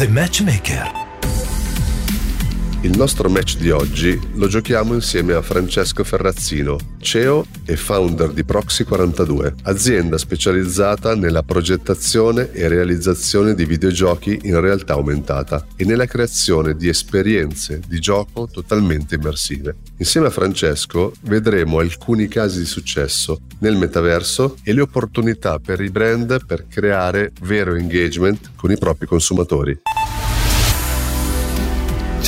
The Matchmaker il nostro match di oggi lo giochiamo insieme a Francesco Ferrazzino, CEO e founder di Proxy42, azienda specializzata nella progettazione e realizzazione di videogiochi in realtà aumentata e nella creazione di esperienze di gioco totalmente immersive. Insieme a Francesco vedremo alcuni casi di successo nel metaverso e le opportunità per i brand per creare vero engagement con i propri consumatori.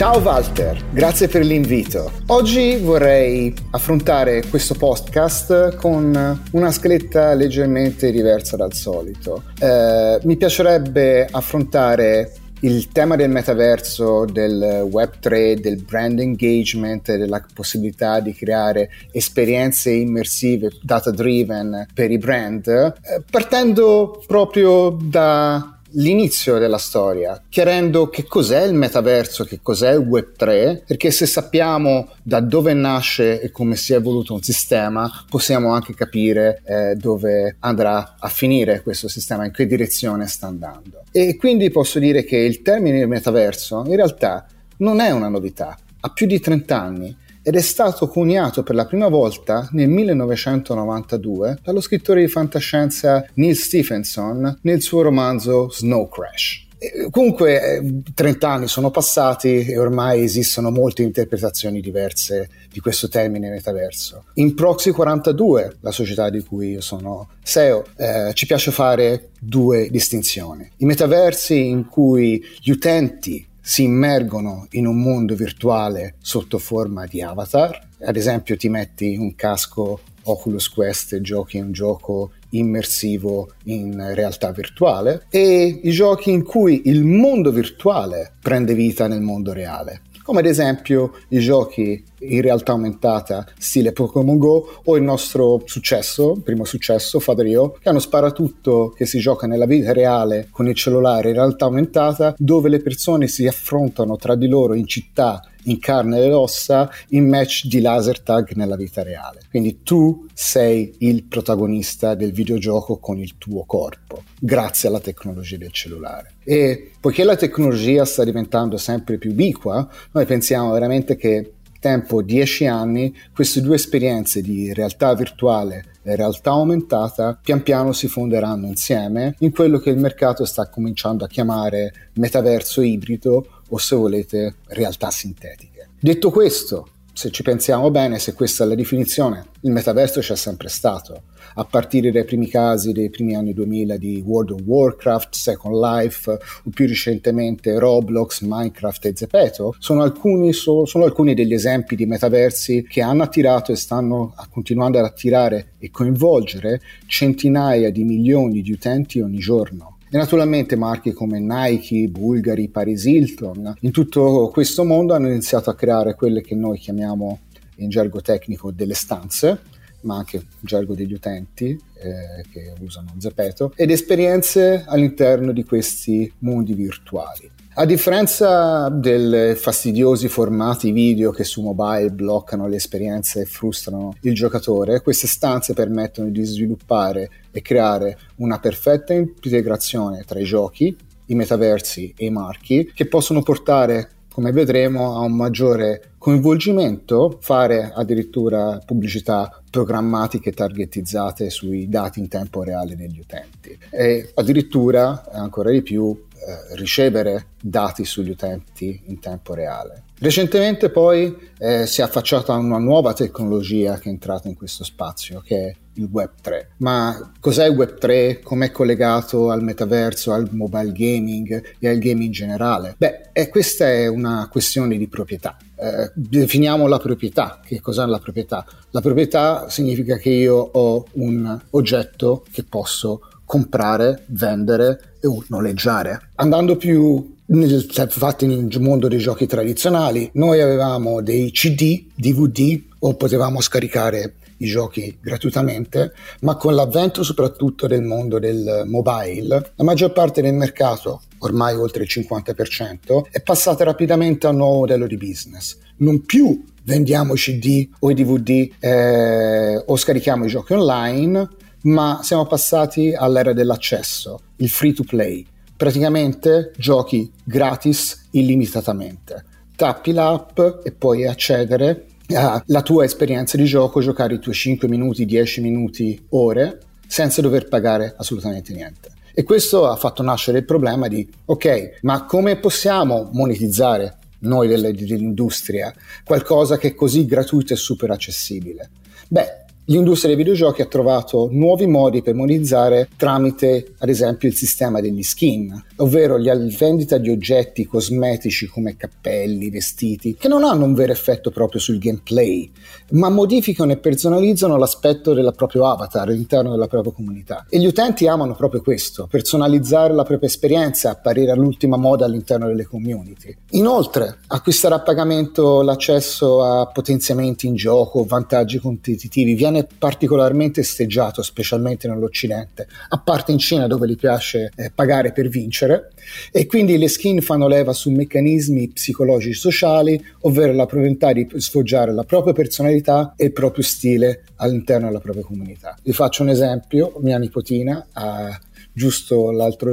Ciao Walter, grazie per l'invito. Oggi vorrei affrontare questo podcast con una scaletta leggermente diversa dal solito. Eh, mi piacerebbe affrontare il tema del metaverso, del Web3, del brand engagement, della possibilità di creare esperienze immersive, data driven per i brand, eh, partendo proprio da l'inizio della storia, chiarendo che cos'è il metaverso, che cos'è il Web3, perché se sappiamo da dove nasce e come si è evoluto un sistema, possiamo anche capire eh, dove andrà a finire questo sistema, in che direzione sta andando. E quindi posso dire che il termine metaverso in realtà non è una novità, ha più di 30 anni ed è stato coniato per la prima volta nel 1992 dallo scrittore di fantascienza Neil Stephenson nel suo romanzo Snow Crash. Comunque 30 eh, anni sono passati e ormai esistono molte interpretazioni diverse di questo termine metaverso. In Proxy 42, la società di cui io sono SEO, eh, ci piace fare due distinzioni. I metaversi in cui gli utenti si immergono in un mondo virtuale sotto forma di avatar. Ad esempio ti metti un casco Oculus Quest e giochi un gioco immersivo in realtà virtuale e i giochi in cui il mondo virtuale prende vita nel mondo reale come ad esempio i giochi in realtà aumentata stile Pokémon Go o il nostro successo, primo successo, Fadrio, che hanno sparatutto che si gioca nella vita reale con il cellulare in realtà aumentata, dove le persone si affrontano tra di loro in città in carne ed ossa in match di laser tag nella vita reale. Quindi tu sei il protagonista del videogioco con il tuo corpo, grazie alla tecnologia del cellulare. E poiché la tecnologia sta diventando sempre più ubiqua, noi pensiamo veramente che tempo 10 anni queste due esperienze di realtà virtuale e realtà aumentata pian piano si fonderanno insieme in quello che il mercato sta cominciando a chiamare metaverso ibrido o se volete realtà sintetiche. Detto questo, se ci pensiamo bene, se questa è la definizione, il metaverso c'è sempre stato, a partire dai primi casi dei primi anni 2000 di World of Warcraft, Second Life o più recentemente Roblox, Minecraft e Zepeto, sono alcuni, so, sono alcuni degli esempi di metaversi che hanno attirato e stanno continuando ad attirare e coinvolgere centinaia di milioni di utenti ogni giorno. E naturalmente marchi come Nike, Bulgari, Paris Hilton, in tutto questo mondo hanno iniziato a creare quelle che noi chiamiamo in gergo tecnico delle stanze, ma anche in gergo degli utenti eh, che usano Zepeto, ed esperienze all'interno di questi mondi virtuali. A differenza dei fastidiosi formati video che su mobile bloccano le esperienze e frustrano il giocatore, queste stanze permettono di sviluppare e creare una perfetta integrazione tra i giochi, i metaversi e i marchi che possono portare come vedremo, a un maggiore coinvolgimento, fare addirittura pubblicità programmatiche targetizzate sui dati in tempo reale degli utenti. E addirittura, ancora di più, eh, ricevere dati sugli utenti in tempo reale. Recentemente poi eh, si è affacciata una nuova tecnologia che è entrata in questo spazio, che è il Web3. Ma cos'è il Web3? Com'è collegato al metaverso, al mobile gaming e al gaming in generale? Beh, eh, questa è una questione di proprietà. Eh, definiamo la proprietà. Che cos'è la proprietà? La proprietà significa che io ho un oggetto che posso comprare, vendere e noleggiare. Andando più nel, infatti nel mondo dei giochi tradizionali, noi avevamo dei CD, DVD o potevamo scaricare i giochi gratuitamente, ma con l'avvento soprattutto del mondo del mobile, la maggior parte del mercato, ormai oltre il 50%, è passata rapidamente a un nuovo modello di business. Non più vendiamo i CD o i DVD eh, o scarichiamo i giochi online, ma siamo passati all'era dell'accesso, il free to play. praticamente giochi gratis illimitatamente. Tappi l'app e puoi accedere alla tua esperienza di gioco, giocare i tuoi 5 minuti, 10 minuti, ore, senza dover pagare assolutamente niente. E questo ha fatto nascere il problema di, ok, ma come possiamo monetizzare noi dell'industria qualcosa che è così gratuito e super accessibile? Beh, L'industria dei videogiochi ha trovato nuovi modi per monetizzare tramite, ad esempio, il sistema degli skin, ovvero la vendita di oggetti cosmetici come cappelli, vestiti, che non hanno un vero effetto proprio sul gameplay, ma modificano e personalizzano l'aspetto del proprio avatar all'interno della propria comunità. E gli utenti amano proprio questo, personalizzare la propria esperienza, apparire all'ultima moda all'interno delle community. Inoltre, acquistare a pagamento l'accesso a potenziamenti in gioco, vantaggi competitivi, viene particolarmente steggiato, specialmente nell'Occidente, a parte in Cina dove gli piace eh, pagare per vincere, e quindi le skin fanno leva su meccanismi psicologici sociali, ovvero la probabilità di sfoggiare la propria personalità e il proprio stile all'interno della propria comunità. Vi faccio un esempio, mia nipotina ha giusto l'altro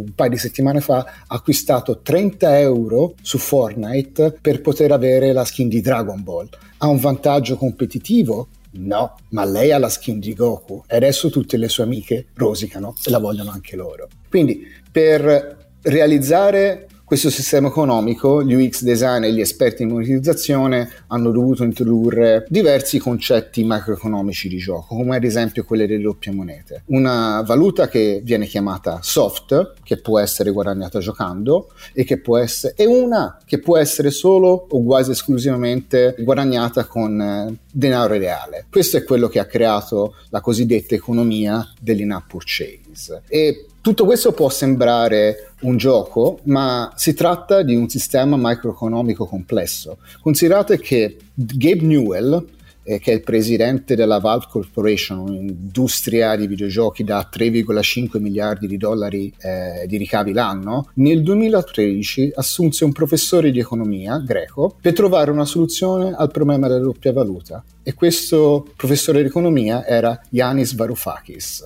un paio di settimane fa ha acquistato 30 euro su Fortnite per poter avere la skin di Dragon Ball ha un vantaggio competitivo No, ma lei ha la skin di Goku e adesso tutte le sue amiche rosicano e la vogliono anche loro. Quindi per realizzare questo sistema economico, gli UX design e gli esperti in monetizzazione hanno dovuto introdurre diversi concetti macroeconomici di gioco, come ad esempio quelle delle doppie monete. Una valuta che viene chiamata soft, che può essere guadagnata giocando, e, che può essere, e una che può essere solo o quasi esclusivamente guadagnata con eh, denaro reale. Questo è quello che ha creato la cosiddetta economia dell'in-app purchase. E tutto questo può sembrare un gioco, ma si tratta di un sistema macroeconomico complesso. Considerate che Gabe Newell, eh, che è il presidente della Valve Corporation, un'industria di videogiochi da 3,5 miliardi di dollari eh, di ricavi l'anno, nel 2013 assunse un professore di economia greco per trovare una soluzione al problema della doppia valuta. E questo professore di economia era Yanis Varoufakis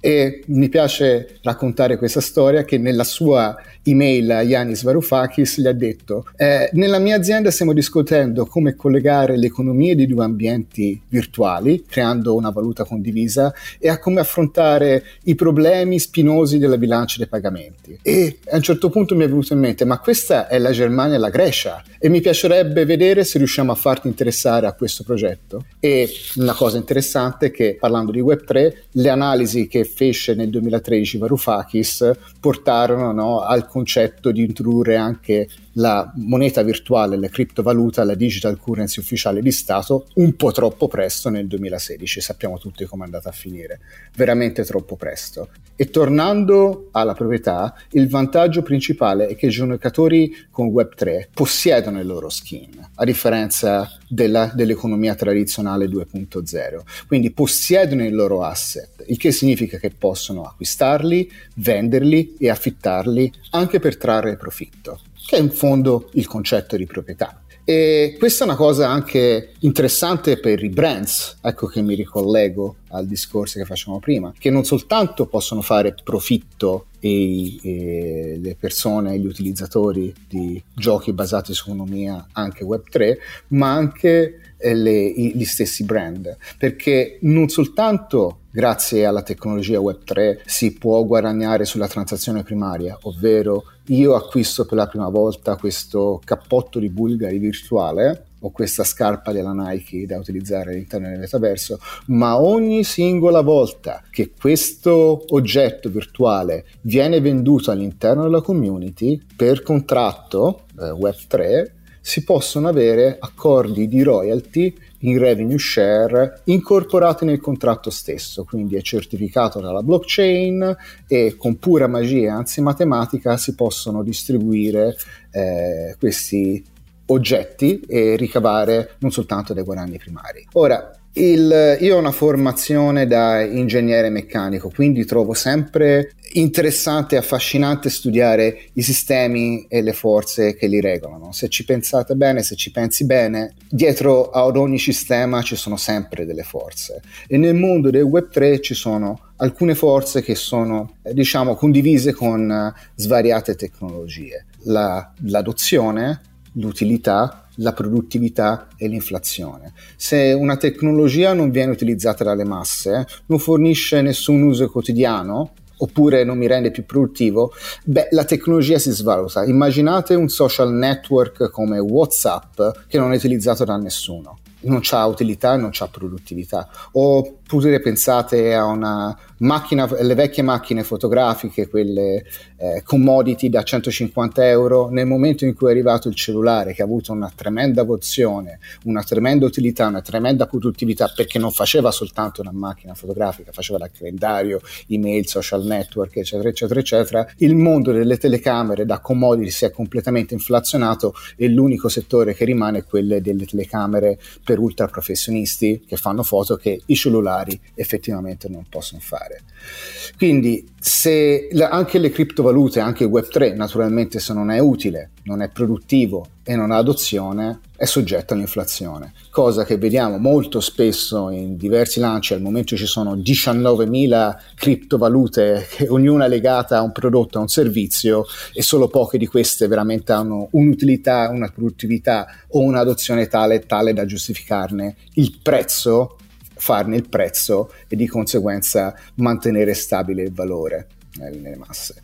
e mi piace raccontare questa storia che nella sua email a Yanis Varoufakis gli ha detto eh, nella mia azienda stiamo discutendo come collegare le economie di due ambienti virtuali creando una valuta condivisa e a come affrontare i problemi spinosi della bilancia dei pagamenti. E a un certo punto mi è venuto in mente ma questa è la Germania e la Grecia e mi piacerebbe vedere se riusciamo a farti interessare a questo progetto. E una cosa interessante è che parlando di Web3 le analisi che fece nel 2013 Varoufakis portarono no, al concetto di introdurre anche la moneta virtuale, la criptovaluta, la digital currency ufficiale di Stato un po' troppo presto nel 2016. Sappiamo tutti come è andata a finire, veramente troppo presto. E tornando alla proprietà, il vantaggio principale è che i giocatori con Web3 possiedono le loro skin, a differenza della, dell'economia tradizionale 2.0. Quindi possiedono i loro asset, il che significa che possono acquistarli, venderli e affittarli anche per trarre profitto che è in fondo il concetto di proprietà. E questa è una cosa anche interessante per i brands, ecco che mi ricollego al discorso che facevamo prima, che non soltanto possono fare profitto e, e le persone, gli utilizzatori di giochi basati su economia anche Web3, ma anche eh, le, gli stessi brand, perché non soltanto grazie alla tecnologia Web3 si può guadagnare sulla transazione primaria, ovvero io acquisto per la prima volta questo cappotto di Bulgari virtuale o questa scarpa della Nike da utilizzare all'interno del metaverso, ma ogni singola volta che questo oggetto virtuale viene venduto all'interno della community per contratto eh, Web3, si possono avere accordi di royalty in revenue share incorporati nel contratto stesso, quindi è certificato dalla blockchain e con pura magia, anzi matematica, si possono distribuire eh, questi oggetti e ricavare non soltanto dei guadagni primari. Ora, Il, io ho una formazione da ingegnere meccanico, quindi trovo sempre interessante e affascinante studiare i sistemi e le forze che li regolano. Se ci pensate bene, se ci pensi bene, dietro ad ogni sistema ci sono sempre delle forze. E nel mondo del Web3 ci sono alcune forze che sono, eh, diciamo, condivise con uh, svariate tecnologie. La, l'adozione, l'utilità, la produttività e l'inflazione. Se una tecnologia non viene utilizzata dalle masse, non fornisce nessun uso quotidiano, oppure non mi rende più produttivo, beh, la tecnologia si svaluta. Immaginate un social network come WhatsApp che non è utilizzato da nessuno. Non ha utilità e non ha produttività. Oppure pensate a una macchina, le vecchie macchine fotografiche, quelle eh, commodity da 150 euro, nel momento in cui è arrivato il cellulare che ha avuto una tremenda evoluzione, una tremenda utilità, una tremenda produttività, perché non faceva soltanto una macchina fotografica, faceva il calendario, email, social network, eccetera, eccetera, eccetera, il mondo delle telecamere da commodity si è completamente inflazionato e l'unico settore che rimane è quello delle telecamere per ultra professionisti che fanno foto che i cellulari effettivamente non possono fare. Quindi se anche le criptovalute, anche il Web3, naturalmente se non è utile, non è produttivo e non ha adozione, è soggetto all'inflazione, cosa che vediamo molto spesso in diversi lanci, al momento ci sono 19.000 criptovalute, ognuna legata a un prodotto, a un servizio e solo poche di queste veramente hanno un'utilità, una produttività o un'adozione tale, tale da giustificarne il prezzo farne il prezzo e di conseguenza mantenere stabile il valore nelle masse.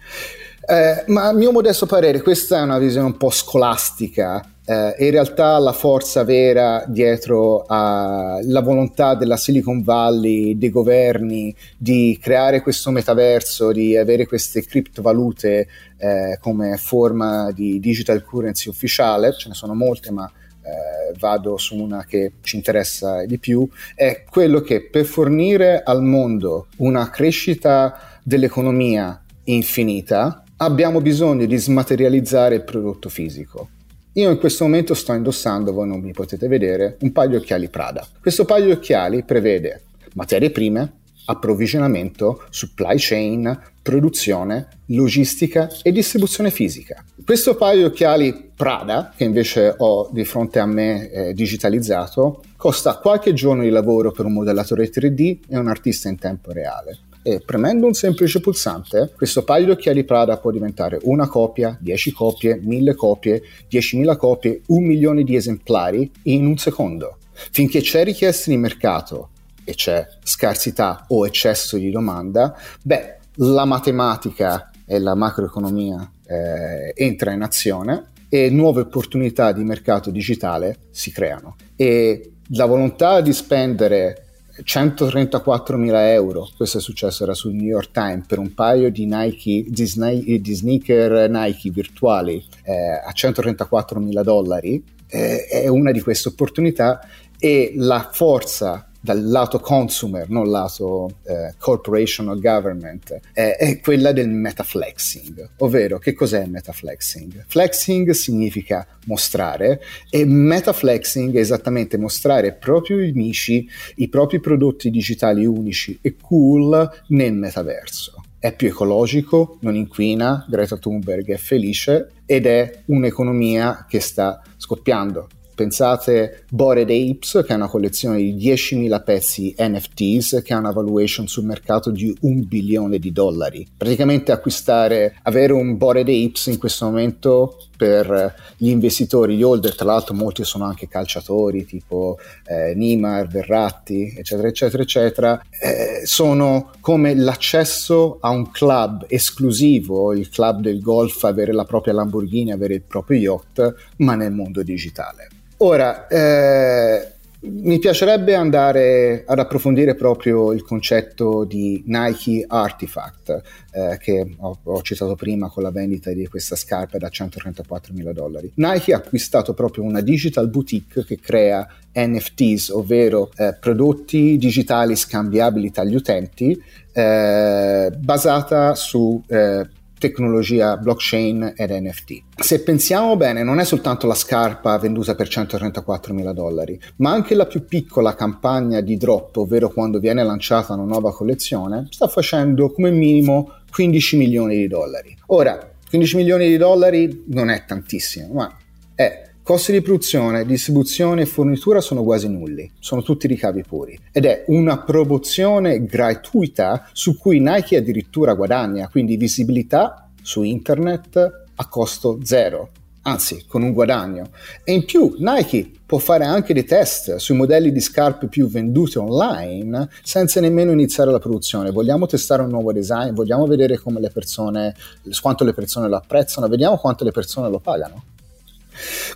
Eh, ma a mio modesto parere questa è una visione un po' scolastica eh, in realtà la forza vera dietro alla volontà della Silicon Valley, dei governi di creare questo metaverso, di avere queste criptovalute eh, come forma di digital currency ufficiale, ce ne sono molte ma eh, vado su una che ci interessa di più, è quello che per fornire al mondo una crescita dell'economia infinita abbiamo bisogno di smaterializzare il prodotto fisico. Io in questo momento sto indossando, voi non mi potete vedere, un paio di occhiali Prada. Questo paio di occhiali prevede materie prime, approvvigionamento, supply chain, produzione, logistica e distribuzione fisica. Questo paio di occhiali Prada, che invece ho di fronte a me eh, digitalizzato, costa qualche giorno di lavoro per un modellatore 3D e un artista in tempo reale. E premendo un semplice pulsante, questo paio di occhiali Prada può diventare una copia, 10 copie, 1000 copie, 10.000 copie, un milione di esemplari in un secondo. Finché c'è richiesta di mercato e c'è scarsità o eccesso di domanda, beh, la matematica e la macroeconomia eh, entra in azione e nuove opportunità di mercato digitale si creano. E la volontà di spendere 134.000 euro, questo è successo, era sul New York Times, per un paio di, Nike, di, sni- di sneaker Nike virtuali eh, a 134.000 dollari, eh, è una di queste opportunità e la forza dal lato consumer, non lato eh, corporation o government, eh, è quella del metaflexing, ovvero che cos'è metaflexing? Flexing significa mostrare e metaflexing è esattamente mostrare proprio i amici i propri prodotti digitali unici e cool nel metaverso. È più ecologico, non inquina, Greta Thunberg è felice ed è un'economia che sta scoppiando. Pensate Bored Apes, che è una collezione di 10.000 pezzi NFTs, che ha una valuation sul mercato di un bilione di dollari. Praticamente acquistare, avere un Bored Apes in questo momento per gli investitori, gli holder, tra l'altro molti sono anche calciatori, tipo eh, Nimar, Verratti, eccetera, eccetera, eccetera, eh, sono come l'accesso a un club esclusivo, il club del golf, avere la propria Lamborghini, avere il proprio yacht, ma nel mondo digitale. Ora, eh, mi piacerebbe andare ad approfondire proprio il concetto di Nike Artifact, eh, che ho, ho, citato prima con la vendita di questa scarpa da 134 mila dollari. Nike ha acquistato proprio una digital boutique che crea NFTs, ovvero eh, prodotti digitali scambiabili tra gli utenti, eh, basata su eh, tecnologia blockchain ed NFT. Se pensiamo bene, non è soltanto la scarpa venduta per 134 mila dollari, ma anche la più piccola campagna di drop, ovvero quando viene lanciata una nuova collezione, sta facendo come minimo 15 milioni di dollari. Ora, 15 milioni di dollari non è tantissimo, ma è Costi di produzione, distribuzione e fornitura sono quasi nulli, sono tutti ricavi puri ed è una promozione gratuita su cui Nike addirittura guadagna, quindi visibilità su internet a costo zero, anzi con un guadagno. E in più Nike può fare anche dei test sui modelli di scarpe più vendute online senza nemmeno iniziare la produzione. Vogliamo testare un nuovo design, vogliamo vedere come le persone, quanto le persone lo apprezzano, vediamo quanto le persone lo pagano.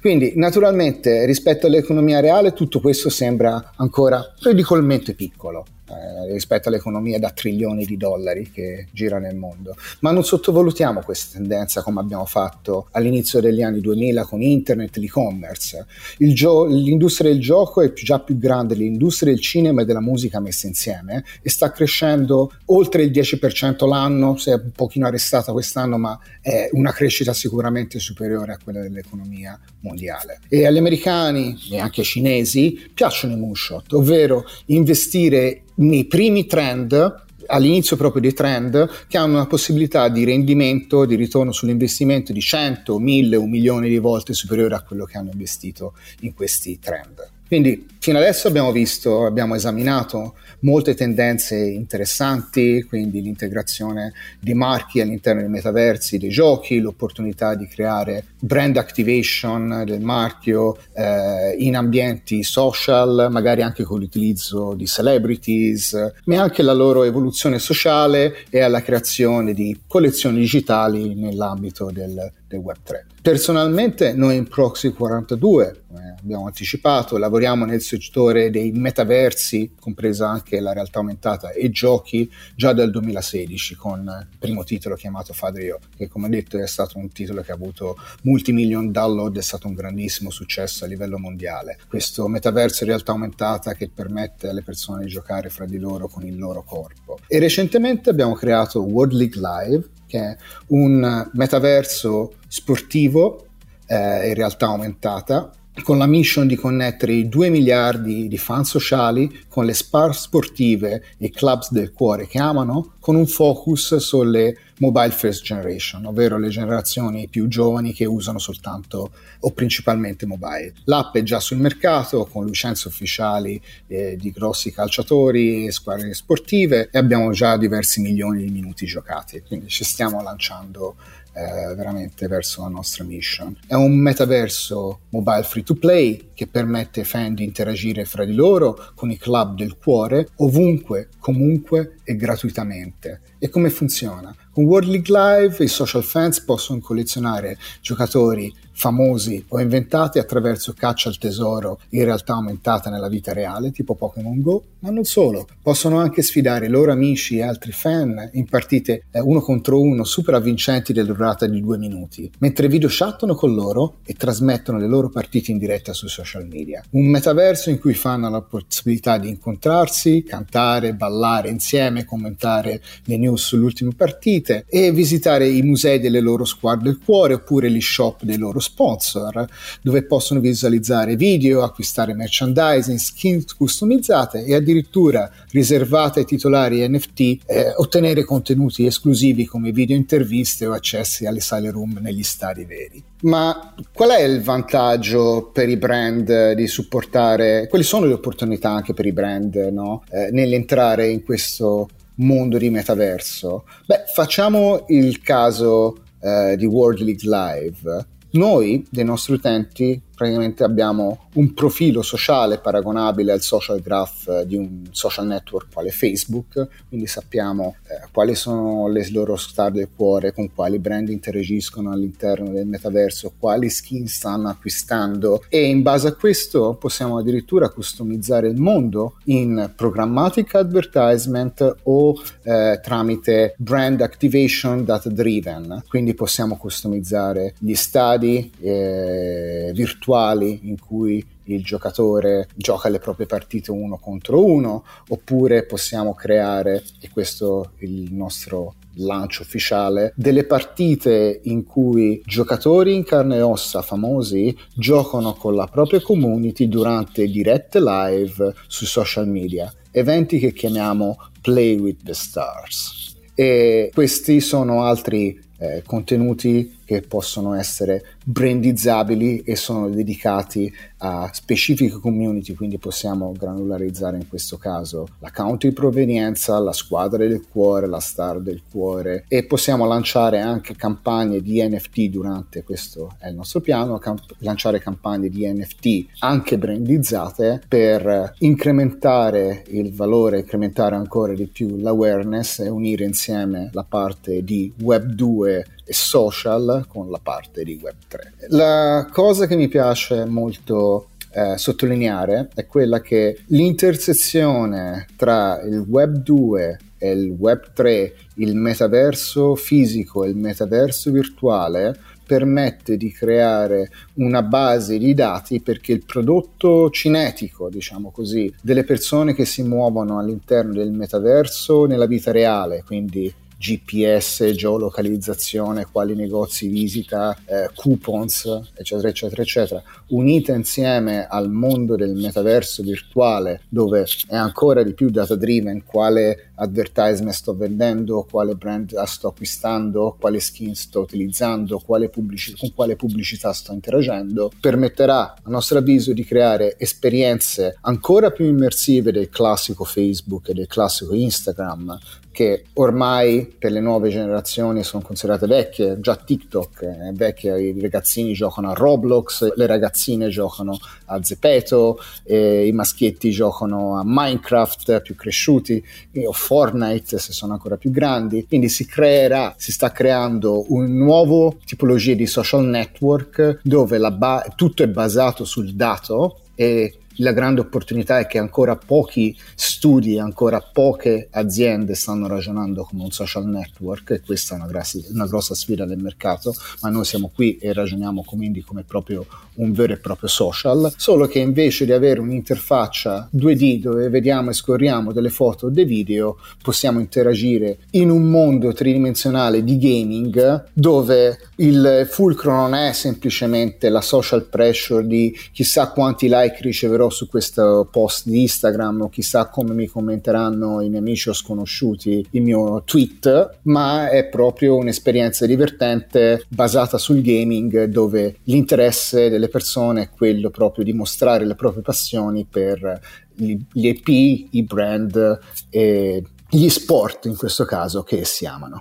Quindi naturalmente rispetto all'economia reale tutto questo sembra ancora ridicolmente piccolo eh, rispetto all'economia da trilioni di dollari che gira nel mondo. Ma non sottovalutiamo questa tendenza come abbiamo fatto all'inizio degli anni 2000 con internet e l'e-commerce. Gio- l'industria del gioco è già più grande dell'industria del cinema e della musica messe insieme e sta crescendo oltre il 10% l'anno, si è un pochino arrestata quest'anno, ma è una crescita sicuramente superiore a quella dell'economia mondiale. E agli americani e anche ai cinesi piacciono i moonshot, ovvero investire nei primi trend all'inizio proprio dei trend che hanno una possibilità di rendimento, di ritorno sull'investimento di 100, 1000, un milione di volte superiore a quello che hanno investito in questi trend. Quindi fino adesso abbiamo visto, abbiamo esaminato molte tendenze interessanti, quindi l'integrazione di marchi all'interno dei metaversi dei giochi, l'opportunità di creare brand activation del marchio eh, in ambienti social, magari anche con l'utilizzo di celebrities, ma anche la loro evoluzione sociale e alla creazione di collezioni digitali nell'ambito del, del Web3. Personalmente noi in Proxy 42, come abbiamo anticipato, lavoriamo nel settore dei metaversi, compresa anche la realtà aumentata e giochi, già dal 2016 con il primo titolo chiamato Fadrio, che come detto è stato un titolo che ha avuto multimillion download, è stato un grandissimo successo a livello mondiale. Questo metaverso in realtà aumentata che permette alle persone di giocare fra di loro con il loro corpo. E recentemente abbiamo creato World League Live, che è un metaverso sportivo eh, in realtà aumentata con la mission di connettere i 2 miliardi di fan sociali con le spar sportive e i clubs del cuore che amano, con un focus sulle mobile first generation, ovvero le generazioni più giovani che usano soltanto o principalmente mobile. L'app è già sul mercato con licenze ufficiali eh, di grossi calciatori e squadre sportive e abbiamo già diversi milioni di minuti giocati, quindi ci stiamo lanciando eh, veramente verso la nostra mission. È un metaverso mobile free to play che permette ai fan di interagire fra di loro con i club del cuore ovunque, comunque e gratuitamente. E come funziona? Con World League Live i social fans possono collezionare giocatori famosi o inventati attraverso caccia al tesoro in realtà aumentata nella vita reale, tipo Pokémon Go, ma non solo, possono anche sfidare i loro amici e altri fan in partite eh, uno contro uno super avvincenti della durata di due minuti, mentre video chattano con loro e trasmettono le loro partite in diretta sui social media. Un metaverso in cui i fan hanno la possibilità di incontrarsi, cantare, ballare insieme, commentare le news sulle ultime partite e visitare i musei delle loro squadre del cuore oppure gli shop dei loro sponsor, dove possono visualizzare video, acquistare merchandising, skin customizzate e addirittura riservate ai titolari NFT eh, ottenere contenuti esclusivi come video interviste o accessi alle sale room negli stadi veri. Ma qual è il vantaggio per i brand di supportare? Quali sono le opportunità anche per i brand no? eh, nell'entrare in questo mondo di metaverso? Beh, facciamo il caso eh, di World League Live. Noi, dei nostri utenti, praticamente abbiamo un profilo sociale paragonabile al social graph eh, di un social network quale Facebook, quindi sappiamo eh, quali sono le loro star del cuore, con quali brand interagiscono all'interno del metaverso, quali skin stanno acquistando. E in base a questo possiamo addirittura customizzare il mondo in programmatic advertisement o eh, tramite brand activation data driven, quindi possiamo customizzare gli stadi eh, virtuali virtuali in cui il giocatore gioca le proprie partite uno contro uno, oppure possiamo creare, e questo è il nostro lancio ufficiale, delle partite in cui giocatori in carne e ossa famosi giocano con la propria community durante dirette live sui social media, eventi che chiamiamo Play with the Stars. E questi sono altri eh, contenuti che possono essere brandizzabili e sono dedicati a specifiche community, quindi possiamo granularizzare in questo caso l'account di provenienza, la squadra del cuore, la star del cuore e possiamo lanciare anche campagne di NFT durante questo è il nostro piano, camp- lanciare campagne di NFT anche brandizzate per incrementare il valore, incrementare ancora di più l'awareness e unire insieme la parte di Web 2 e social con la parte di Web3. La cosa che mi piace molto eh, sottolineare è quella che l'intersezione tra il Web 2 e il Web 3, il metaverso fisico e il metaverso virtuale, permette di creare una base di dati perché il prodotto cinetico, diciamo così, delle persone che si muovono all'interno del metaverso nella vita reale, quindi GPS, geolocalizzazione, quali negozi visita, eh, coupons, eccetera, eccetera, eccetera, unite insieme al mondo del metaverso virtuale dove è ancora di più data driven, quale advertisement sto vendendo, quale brand sto acquistando, quale skin sto utilizzando, quale pubblici- con quale pubblicità sto interagendo, permetterà a nostro avviso di creare esperienze ancora più immersive del classico Facebook e del classico Instagram, che ormai per le nuove generazioni sono considerate vecchie, già TikTok è vecchia, i ragazzini giocano a Roblox, le ragazzine giocano a Zepeto, i maschietti giocano a Minecraft più cresciuti o Fortnite se sono ancora più grandi, quindi si creerà, si sta creando un nuovo tipologia di social network dove ba- tutto è basato sul dato e la grande opportunità è che ancora pochi studi, ancora poche aziende stanno ragionando come un social network e questa è una, grassi, una grossa sfida del mercato, ma noi siamo qui e ragioniamo quindi come proprio un vero e proprio social, solo che invece di avere un'interfaccia 2D dove vediamo e scorriamo delle foto o dei video, possiamo interagire in un mondo tridimensionale di gaming dove il fulcro non è semplicemente la social pressure di chissà quanti like riceverò su questo post di Instagram o chissà come mi commenteranno i miei amici o sconosciuti il mio tweet, ma è proprio un'esperienza divertente basata sul gaming dove l'interesse delle persone è quello proprio di mostrare le proprie passioni per gli EP, i brand e gli sport in questo caso che si amano.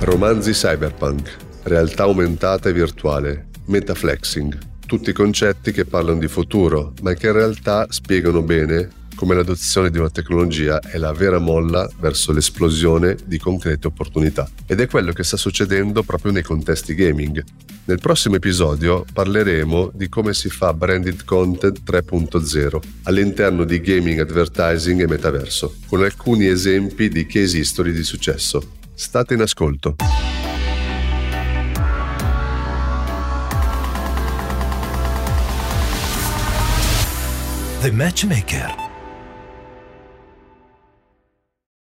Romanzi cyberpunk, realtà aumentata e virtuale, metaflexing tutti concetti che parlano di futuro, ma che in realtà spiegano bene come l'adozione di una tecnologia è la vera molla verso l'esplosione di concrete opportunità. Ed è quello che sta succedendo proprio nei contesti gaming. Nel prossimo episodio parleremo di come si fa branded content 3.0 all'interno di gaming advertising e metaverso, con alcuni esempi di case history di successo. State in ascolto. The Matchmaker